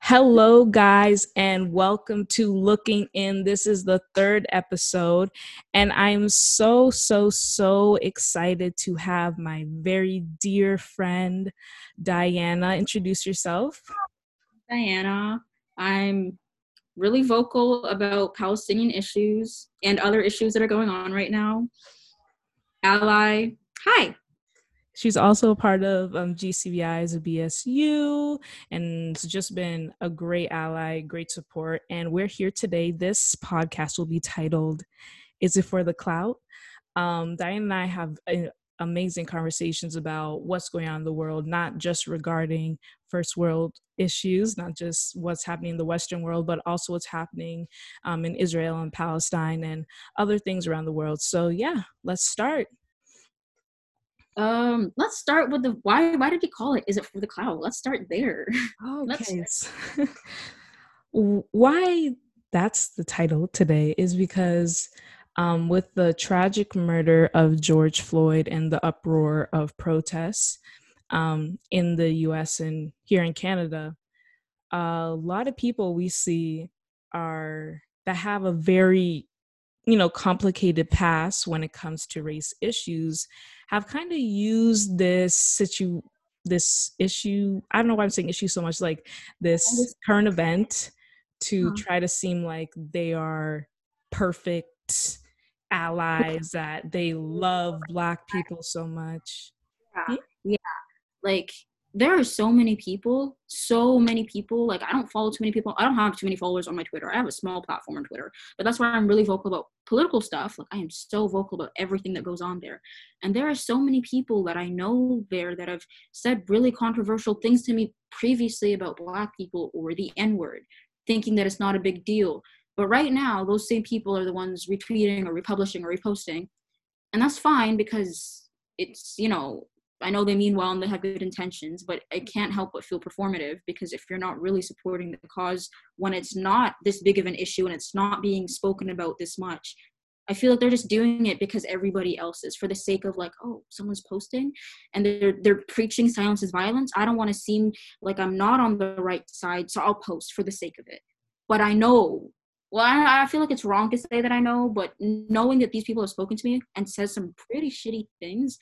Hello, guys, and welcome to Looking In. This is the third episode, and I'm so, so, so excited to have my very dear friend, Diana. Introduce yourself. Diana. I'm really vocal about Palestinian issues and other issues that are going on right now. Ally. Hi. She's also a part of um, a BSU and it's just been a great ally, great support. And we're here today. This podcast will be titled Is It for the Clout? Um, Diane and I have uh, amazing conversations about what's going on in the world, not just regarding first world issues, not just what's happening in the Western world, but also what's happening um, in Israel and Palestine and other things around the world. So, yeah, let's start. Um, let's start with the why. Why did you call it? Is it for the clout? Let's start there. Okay. why that's the title today is because um, with the tragic murder of George Floyd and the uproar of protests um, in the U.S. and here in Canada, a lot of people we see are that have a very you know complicated past when it comes to race issues have kind of used this situ this issue i don't know why i'm saying issue so much like this current event to huh. try to seem like they are perfect allies that they love black people so much yeah, hmm? yeah. like there are so many people, so many people. Like I don't follow too many people. I don't have too many followers on my Twitter. I have a small platform on Twitter, but that's where I'm really vocal about political stuff. Like I am so vocal about everything that goes on there. And there are so many people that I know there that have said really controversial things to me previously about black people or the N-word, thinking that it's not a big deal. But right now, those same people are the ones retweeting or republishing or reposting. And that's fine because it's, you know, I know they mean well and they have good intentions, but it can't help but feel performative because if you're not really supporting the cause when it's not this big of an issue and it's not being spoken about this much, I feel like they're just doing it because everybody else is for the sake of like, oh, someone's posting and they're they're preaching silence is violence. I don't want to seem like I'm not on the right side, so I'll post for the sake of it. But I know well, I, I feel like it's wrong to say that I know, but knowing that these people have spoken to me and said some pretty shitty things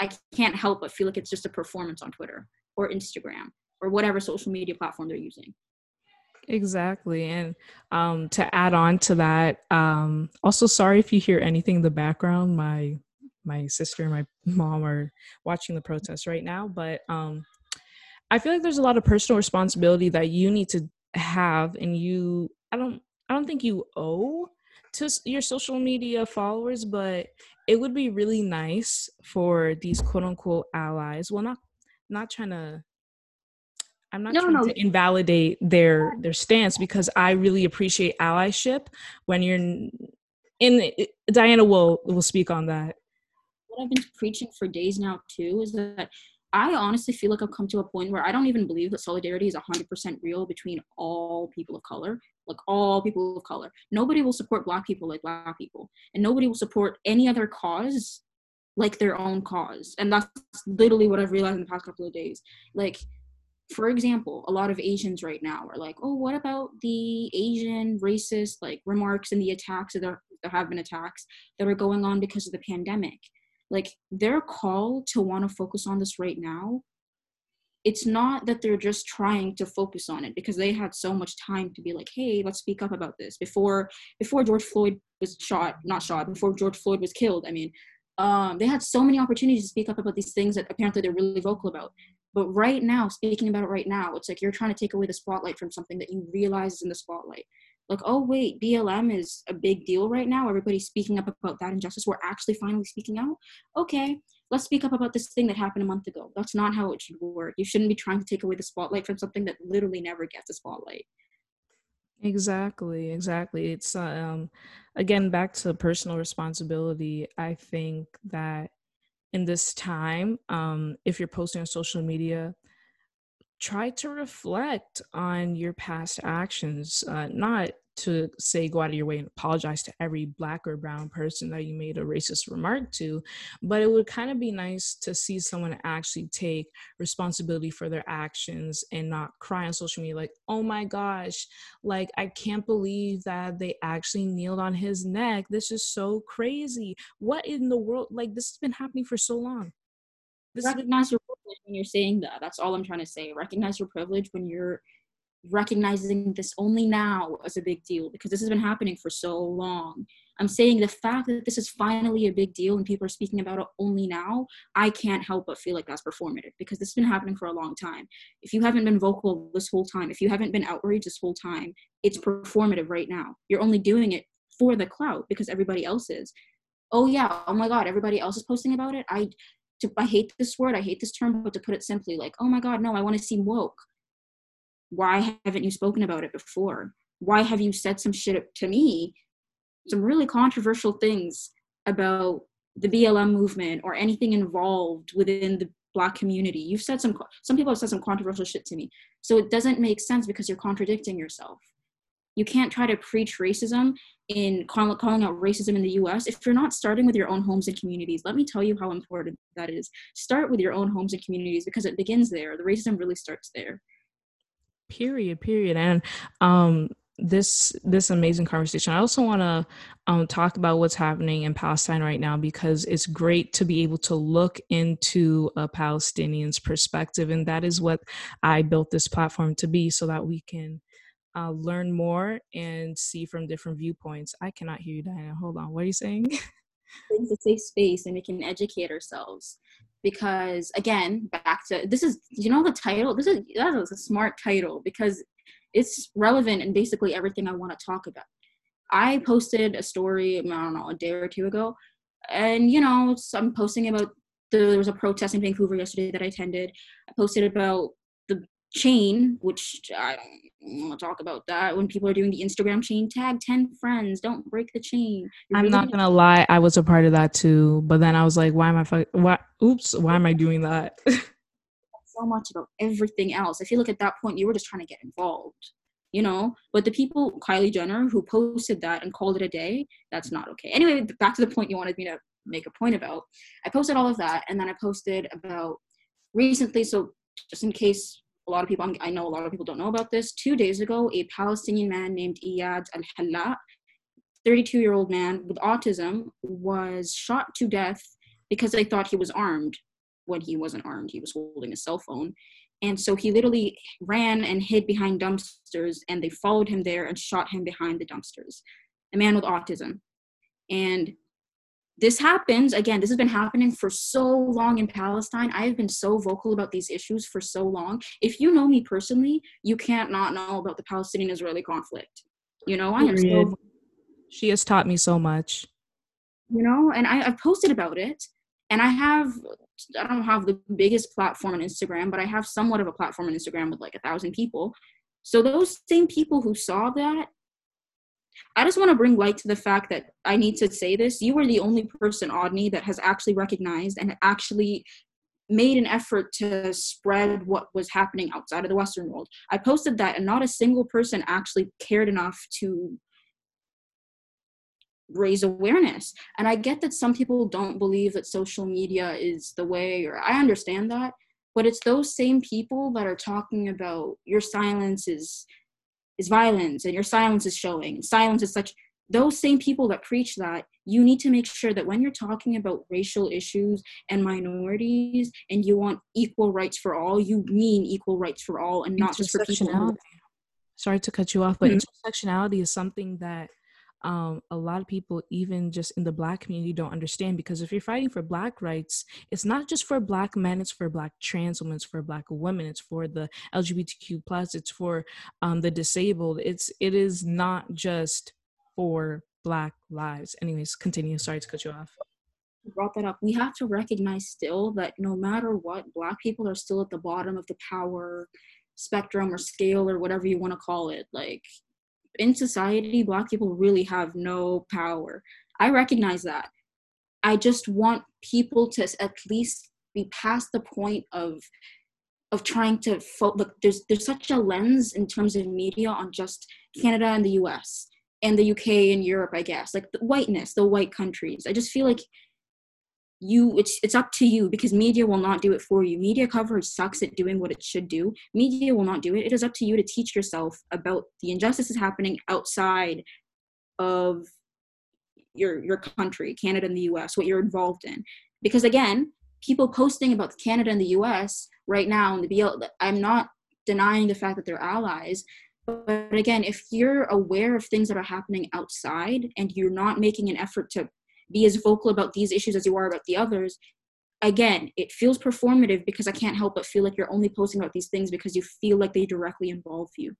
I can't help but feel like it's just a performance on Twitter or Instagram or whatever social media platform they're using. Exactly. And um, to add on to that, um, also sorry if you hear anything in the background. My my sister and my mom are watching the protests right now, but um, I feel like there's a lot of personal responsibility that you need to have, and you I don't I don't think you owe to your social media followers, but it would be really nice for these quote unquote allies. Well, not not trying to. I'm not no, trying no. to invalidate their their stance because I really appreciate allyship when you're in. in Diana will will speak on that. What I've been preaching for days now too is that I honestly feel like I've come to a point where I don't even believe that solidarity is 100% real between all people of color like all people of color. Nobody will support black people like black people, and nobody will support any other cause like their own cause. And that's literally what I've realized in the past couple of days. Like, for example, a lot of Asians right now are like, oh, what about the Asian racist like remarks and the attacks that there, there have been attacks that are going on because of the pandemic? Like their call to want to focus on this right now it's not that they're just trying to focus on it because they had so much time to be like hey let's speak up about this before before george floyd was shot not shot before george floyd was killed i mean um, they had so many opportunities to speak up about these things that apparently they're really vocal about. But right now speaking about it right now it's like you're trying to take away the spotlight from something that you realize is in the spotlight. Like oh wait blm is a big deal right now. Everybody's speaking up about that injustice. We're actually finally speaking out? Okay let's speak up about this thing that happened a month ago. That's not how it should work. You shouldn't be trying to take away the spotlight from something that literally never gets a spotlight. Exactly, exactly. It's um again back to personal responsibility. I think that in this time, um, if you're posting on social media, try to reflect on your past actions. Uh, not to say go out of your way and apologize to every black or brown person that you made a racist remark to but it would kind of be nice to see someone actually take responsibility for their actions and not cry on social media like oh my gosh like i can't believe that they actually kneeled on his neck. This is so crazy. What in the world like this has been happening for so long. This recognize your privilege when you're saying that. That's all i'm trying to say. Recognize your privilege when you're recognizing this only now as a big deal because this has been happening for so long. I'm saying the fact that this is finally a big deal and people are speaking about it only now, I can't help but feel like that's performative because this has been happening for a long time. If you haven't been vocal this whole time, if you haven't been outraged this whole time, it's performative right now. You're only doing it for the clout because everybody else is. Oh yeah, oh my god, everybody else is posting about it. I to, I hate this word, I hate this term, but to put it simply, like, oh my god, no, I want to seem woke why haven't you spoken about it before? Why have you said some shit to me, some really controversial things about the BLM movement or anything involved within the black community? You've said some, some people have said some controversial shit to me. So it doesn't make sense because you're contradicting yourself. You can't try to preach racism in calling out racism in the US if you're not starting with your own homes and communities. Let me tell you how important that is. Start with your own homes and communities because it begins there. The racism really starts there period period and um this this amazing conversation. I also want to um, talk about what's happening in Palestine right now because it's great to be able to look into a Palestinian's perspective, and that is what I built this platform to be, so that we can uh, learn more and see from different viewpoints. I cannot hear you, Diana. Hold on, what are you saying? It's a safe space, and we can educate ourselves because again back to this is you know the title this is that was a smart title because it's relevant in basically everything i want to talk about. I posted a story i don't know a day or two ago and you know i'm posting about the, there was a protest in vancouver yesterday that i attended. I posted about the chain which i don't to talk about that when people are doing the Instagram chain tag 10 friends don't break the chain. You're I'm really not gonna lie I was a part of that too but then I was like why am I fuck why oops why am I doing that? So much about everything else. I feel like at that point you were just trying to get involved you know? But the people Kylie Jenner who posted that and called it a day that's not okay. Anyway back to the point you wanted me to make a point about. I posted all of that and then I posted about recently so just in case a lot of people, I know a lot of people don't know about this. Two days ago, a Palestinian man named Iyad al Hallaq, 32 year old man with autism, was shot to death because they thought he was armed when he wasn't armed. He was holding a cell phone. And so he literally ran and hid behind dumpsters, and they followed him there and shot him behind the dumpsters. A man with autism. And this happens again this has been happening for so long in palestine. I have been so vocal about these issues for so long. If you know me personally you can't not know about the palestinian israeli conflict. You know i am so she has taught me so much. You know and I, i've posted about it and i have i don't have the biggest platform on instagram but i have somewhat of a platform on instagram with like a thousand people. So those same people who saw that I just want to bring light to the fact that I need to say this. You were the only person, Audney, that has actually recognized and actually made an effort to spread what was happening outside of the Western world. I posted that, and not a single person actually cared enough to raise awareness. And I get that some people don't believe that social media is the way, or I understand that, but it's those same people that are talking about your silence is is violence and your silence is showing silence is such those same people that preach that you need to make sure that when you're talking about racial issues and minorities and you want equal rights for all you mean equal rights for all and not just for people sorry to cut you off but mm-hmm. intersectionality is something that um, a lot of people, even just in the Black community, don't understand because if you're fighting for Black rights, it's not just for Black men, it's for Black trans women, it's for Black women, it's for the LGBTQ plus, it's for um, the disabled. It's it is not just for Black lives. Anyways, continue. Sorry to cut you off. brought that up. We have to recognize still that no matter what, Black people are still at the bottom of the power spectrum or scale or whatever you want to call it. Like in society, Black people really have no power. I recognize that. I just want people to at least be past the point of of trying to fo- look there's there's such a lens in terms of media on just Canada and the US and the UK and Europe, I guess, like the whiteness, the white countries. I just feel like you it's it's up to you because media will not do it for you. Media coverage sucks at doing what it should do. Media will not do it. It is up to you to teach yourself about the injustices happening outside of your your country canada and the us what you're involved in. Because again people posting about canada and the us right now and the BL, i'm not denying the fact that they're allies but again if you're aware of things that are happening outside and you're not making an effort to be as vocal about these issues as you are about the others. Again it feels performative because i can't help but feel like you're only posting about these things because you feel like they directly involve you.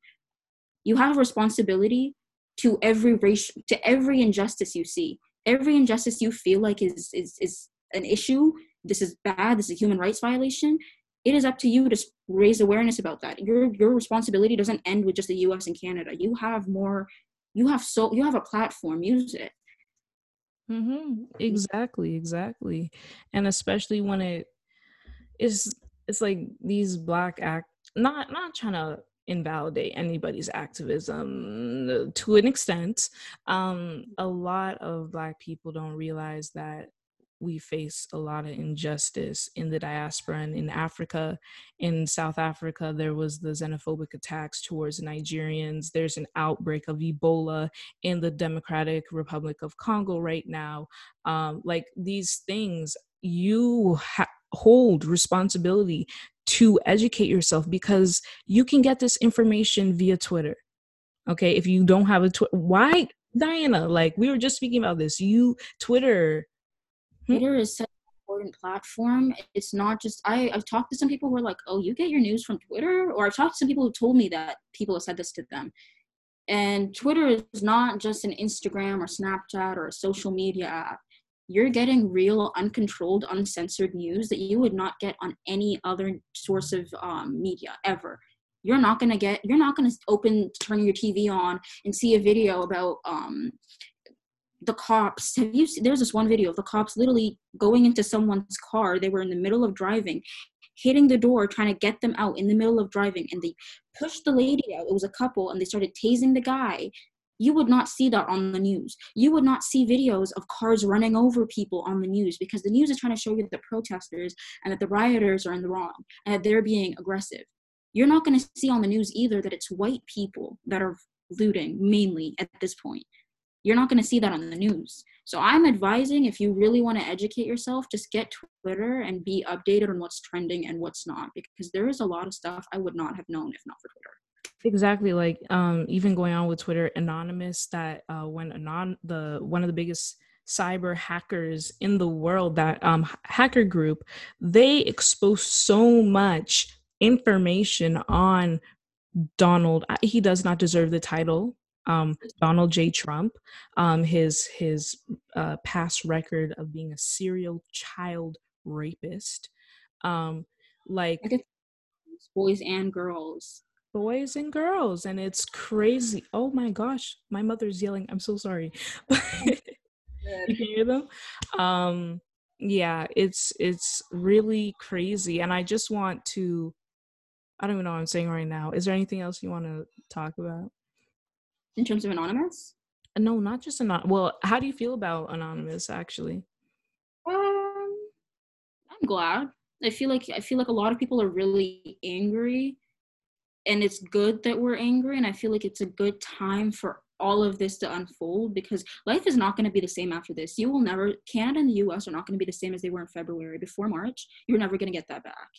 You have a responsibility to every race to every injustice you see. Every injustice you feel like is is is an issue this is bad this is a human rights violation it is up to you to raise awareness about that. Your your responsibility doesn't end with just the us and canada. You have more you have so you have a platform use it Mm-hmm. Exactly, exactly. And especially when it is it's like these black act not not trying to invalidate anybody's activism to an extent. Um a lot of black people don't realize that we face a lot of injustice in the diaspora and in Africa. In South Africa, there was the xenophobic attacks towards Nigerians. There's an outbreak of Ebola in the Democratic Republic of Congo right now. Um, like these things, you ha- hold responsibility to educate yourself because you can get this information via Twitter. Okay, if you don't have a Twitter, why Diana? Like we were just speaking about this. You Twitter? Twitter is such an important platform. It's not just I, I've talked to some people who are like, oh, you get your news from Twitter? Or I've talked to some people who told me that people have said this to them. And Twitter is not just an Instagram or Snapchat or a social media app. You're getting real, uncontrolled, uncensored news that you would not get on any other source of um, media ever you're not to get you're not to open turn your tv on and see a video about um the cops have you seen, there's this one video of the cops literally going into someone's car they were in the middle of driving hitting the door trying to get them out in the middle of driving and they pushed the lady out it was a couple and they started tasing the guy. You would not see that on the news. You would not see videos of cars running over people on the news because the news is trying to show you that the protesters and that the rioters are in the wrong and that they're being aggressive. You're not going to see on the news either that it's white people that are looting mainly at this point you're not going to see that on the news. So I'm advising if you really want to educate yourself, just get Twitter and be updated on what's trending and what's not because there is a lot of stuff I would not have known if not for Twitter. Exactly, like um, even going on with Twitter, anonymous that uh, when anon the one of the biggest cyber hackers in the world, that um, hacker group, they expose so much information on Donald. He does not deserve the title um, Donald J. Trump, um, his his uh, past record of being a serial child rapist, um, like boys and girls, boys and girls, and it's crazy. Oh my gosh, my mother's yelling. I'm so sorry. you can hear them. Um, yeah, it's it's really crazy, and I just want to. I don't even know what I'm saying right now. Is there anything else you want to talk about? In terms of anonymous? No, not just anonymous. Well, how do you feel about anonymous actually? Um, I'm glad. I feel like I feel like a lot of people are really angry, and it's good that we're angry. And I feel like it's a good time for all of this to unfold because life is not going to be the same after this. You will never. Canada and the U.S. are not going to be the same as they were in February. Before March, you're never going to get that back.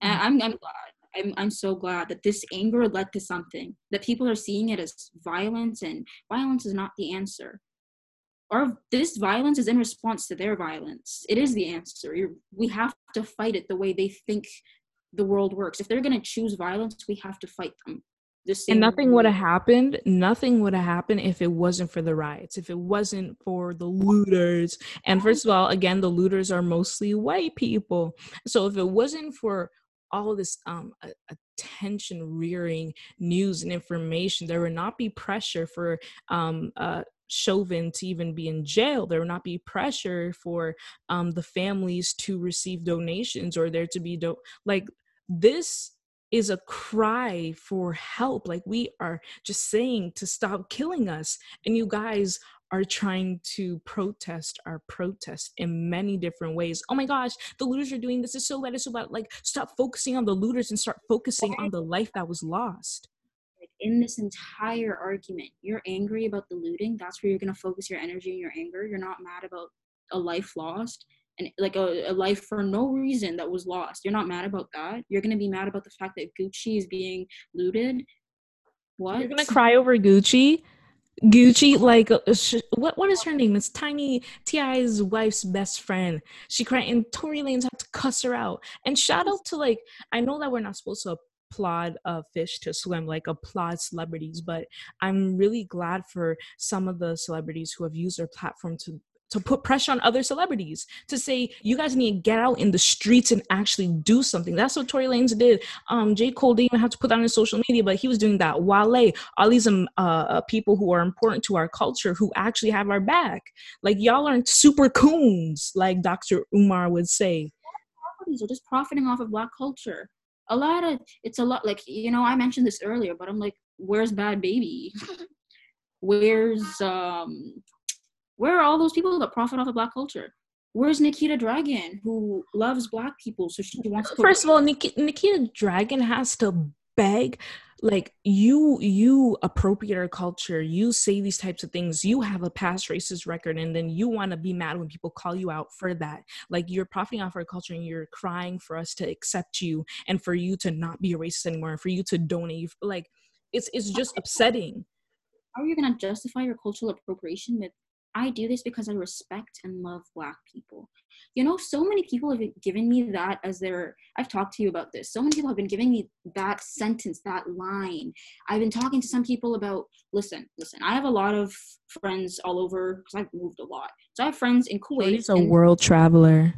And mm. I'm I'm glad. I'm, I'm so glad that this anger led to something that people are seeing it as violence and violence is not the answer. Or this violence is in response to their violence. It is the answer. We have to fight it the way they think the world works. If they're going to choose violence we have to fight them the and nothing would have happened nothing would have happened if it wasn't for the riots if it wasn't for the looters. And first of all again the looters are mostly white people. So if it wasn't for all this um, attention rearing news and information. There would not be pressure for um, uh, Chauvin to even be in jail. There would not be pressure for um, the families to receive donations or there to be do- like this is a cry for help. Like we are just saying to stop killing us. And you guys are trying to protest our protest in many different ways. Oh my gosh, the looters are doing this. It's so bad. It's so bad. Like, stop focusing on the looters and start focusing on the life that was lost. In this entire argument, you're angry about the looting. That's where you're going to focus your energy and your anger. You're not mad about a life lost and like a, a life for no reason that was lost. You're not mad about that. You're going to be mad about the fact that Gucci is being looted. What? You're going to cry over Gucci? Gucci, like, uh, what what is her name? It's Tiny T.I.'s wife's best friend. She cried, and Tory Lanez had to cuss her out. And shout out to like, I know that we're not supposed to applaud a fish to swim, like applaud celebrities, but I'm really glad for some of the celebrities who have used their platform to to put pressure on other celebrities to say you guys need to get out in the streets and actually do something. That's what Tory Lanez did. Um, J. Cole didn't even have to put that on his social media, but he was doing that. Wale, all these um, uh, uh, people who are important to our culture who actually have our back. Like y'all aren't super coons, like Dr. Umar would say. Are just profiting off of black culture. A lot of it's a lot like you know I mentioned this earlier, but I'm like, where's Bhad Bhabie? where's um where are all those people that profit off of black culture? Where's Nikita Dragun, who loves black people, so she wants to? First of all, Nik- Nikita Dragun has to beg, like you, you appropriate our culture. You say these types of things. You have a past racist record, and then you want to be mad when people call you out for that. Like you're profiting off our culture, and you're crying for us to accept you, and for you to not be a racist anymore, and for you to donate. Like it's it's just upsetting. How are you gonna justify your cultural appropriation with I do this because I respect and love Black people. You know, so many people have given me that as their, I've talked to you about this. So many people have been giving me that sentence, that line. I've been talking to some people about, listen, listen, I have a lot of friends all over because I've moved a lot. So I have friends in Kuwait. He's a world traveler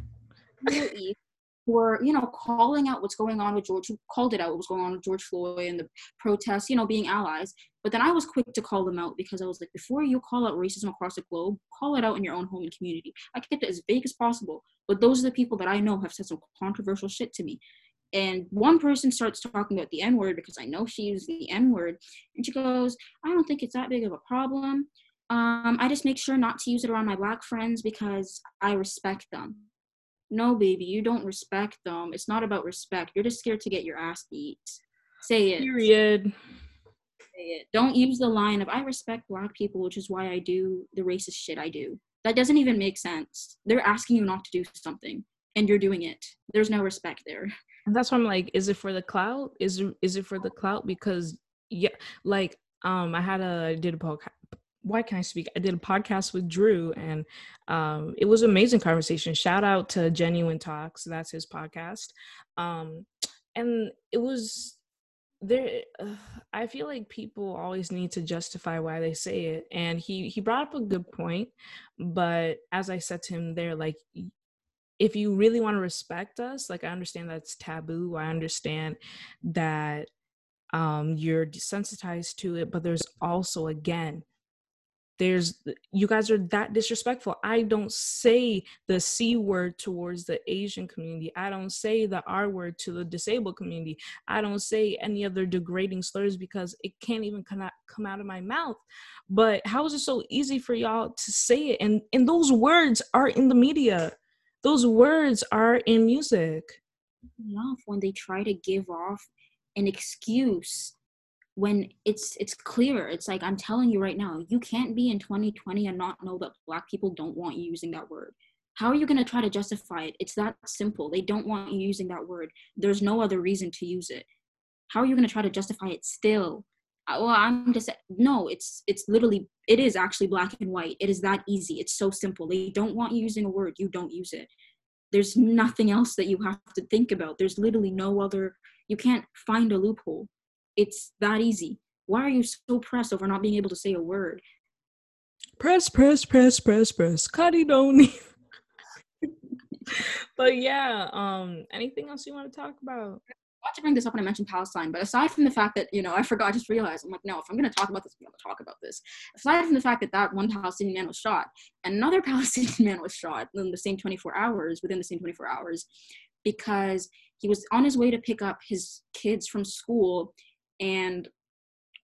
who are, you know, calling out what's going on with George, who called it out what was going on with George Floyd and the protests, you know, being allies. But then I was quick to call them out because I was like, before you call out racism across the globe, call it out in your own home and community. I kept it as vague as possible. But those are the people that I know have said some controversial shit to me. And one person starts talking about the N word because I know she used the N word. And she goes, I don't think it's that big of a problem. Um, I just make sure not to use it around my black friends because I respect them no baby you don't respect them it's not about respect you're just scared to get your ass beat say it period it. Don't use the line of i respect black people which is why i do the racist shit i do. That doesn't even make sense. They're asking you not to do something and you're doing it. There's no respect there. And that's why i'm like is it for the clout? Is is it for the clout? Because yeah like um i had a I did a podcast why can I speak? I did a podcast with Drew and um, it was an amazing conversation. Shout out to Genuine Talks, that's his podcast. Um, and it was there. Uh, I feel like people always need to justify why they say it, and he he brought up a good point. But as I said to him there, like if you really want to respect us, like I understand that's taboo. I understand that um, you're desensitized to it, but there's also again there's you guys are that disrespectful. I don't say the c word towards the asian community. I don't say the r word to the disabled community. I don't say any other degrading slurs because it can't even come out, of my mouth. But how is it so easy for y'all to say it? And and those words are in the media. Those words are in music. Enough when they try to give off an excuse when it's it's clear. It's like i'm telling you right now you can't be in 2020 and not know that black people don't want you using that word. How are you going to try to justify it? It's that simple. They don't want you using that word. There's no other reason to use it. How are you going to try to justify it still? Uh, well i'm just no it's it's literally it is actually black and white. It is that easy. It's so simple. They don't want you using a word you don't use it. There's nothing else that you have to think about. There's literally no other you can't find a loophole it's that easy. Why are you so pressed over not being able to say a word? Press, press, press, press, press. Cuddy don't but yeah, um, anything else you want to talk about? I want to bring this up when I mentioned Palestine, but aside from the fact that, you know, I forgot, I just realized, I'm like, no, if I'm going to talk about this, I'm going to talk about this. Aside from the fact that that one Palestinian man was shot, another Palestinian man was shot in the same 24 hours, within the same 24 hours, because he was on his way to pick up his kids from school and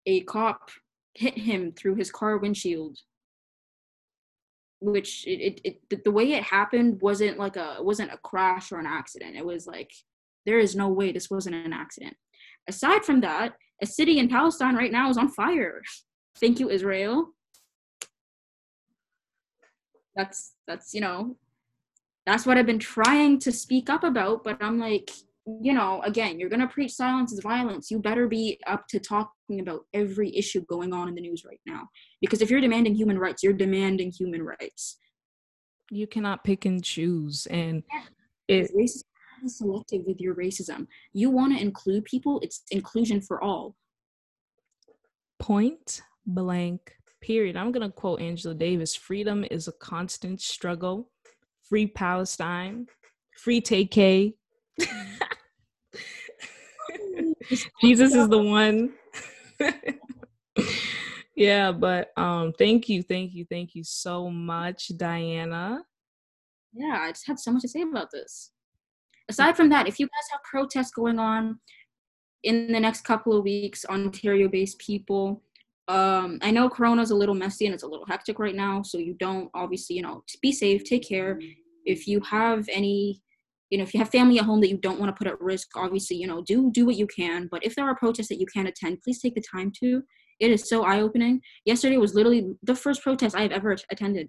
a cop hit him through his car windshield. Which it, it, it the way it happened wasn't like a wasn't a crash or an accident. It was like there is no way this wasn't an accident. Aside from that a city in palestine right now is on fire. Thank you israel. That's that's you know that's what i've been trying to speak up about but i'm like you know again you're going to preach silence is violence. You better be up to talking about every issue going on in the news right now. Because if you're demanding human rights you're demanding human rights. You cannot pick and choose and yeah. it racism selective with your racism. You want to include people it's inclusion for all. Point blank period. I'm going to quote angela davis freedom is a constant struggle. Free palestine. Free take Jesus is the one. yeah, but um thank you, thank you, thank you so much, Diana. Yeah, I just have so much to say about this. Aside from that, if you guys have protests going on in the next couple of weeks, Ontario based people, um, I know Corona's a little messy and it's a little hectic right now, so you don't obviously, you know, be safe, take care. If you have any you know if you have family at home that you don't want to put at risk obviously you know do do what you can. But if there are protests that you can't attend please take the time to. It is so eye-opening. Yesterday was literally the first protest i have ever attended.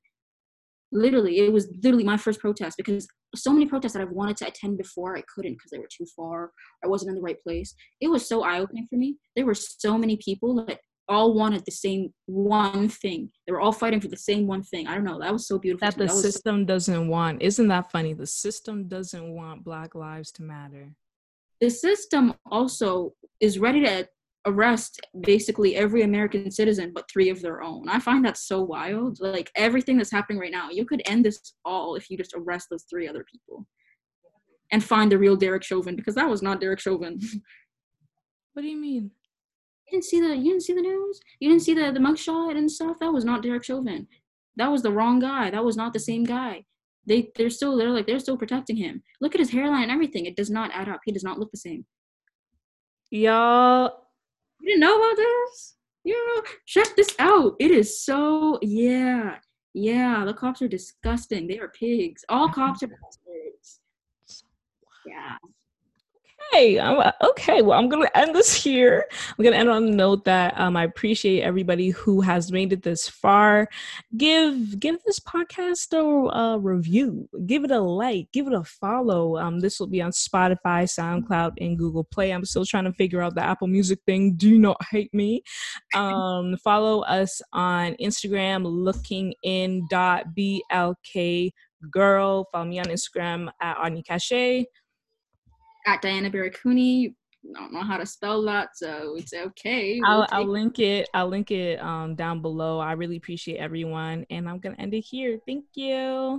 Literally it was literally my first protest because so many protests that i've wanted to attend before i couldn't because they were too far i wasn't in the right place. It was so eye-opening for me. There were so many people that all wanted the same one thing. They were all fighting for the same one thing. I don't know. That was so beautiful. That the that system so- doesn't want. Isn't that funny? The system doesn't want Black lives to matter. The system also is ready to arrest basically every American citizen but three of their own. I find that so wild. Like everything that's happening right now, you could end this all if you just arrest those three other people and find the real Derek Chauvin because that was not Derek Chauvin. what do you mean? Didn't see the you didn't see the news? You didn't see the the mugshot and stuff? That was not Derek Chauvin. That was the wrong guy. That was not the same guy. They they're still they're like they're still protecting him. Look at his hairline and everything. It does not add up. He does not look the same. Y'all You didn't know about this? Yeah. Check this out. It is so yeah. Yeah, the cops are disgusting. They are pigs. All cops are bastards. Yeah okay, I'm, okay. Well, I'm gonna end this here. I'm gonna end on a note that um, I appreciate everybody who has made it this far. Give give this podcast a, a review. Give it a like. Give it a follow. Um, this will be on Spotify, SoundCloud, and Google Play. I'm still trying to figure out the Apple Music thing. Do not hate me. Um, follow us on Instagram, looking in dot blk girl. Follow me on Instagram at Audney Cachet at Diana Barakuni. I don't know how to spell that, so it's okay. We'll I'll, I'll link it. I'll link it um, down below. I really appreciate everyone, and I'm gonna end it here. Thank you.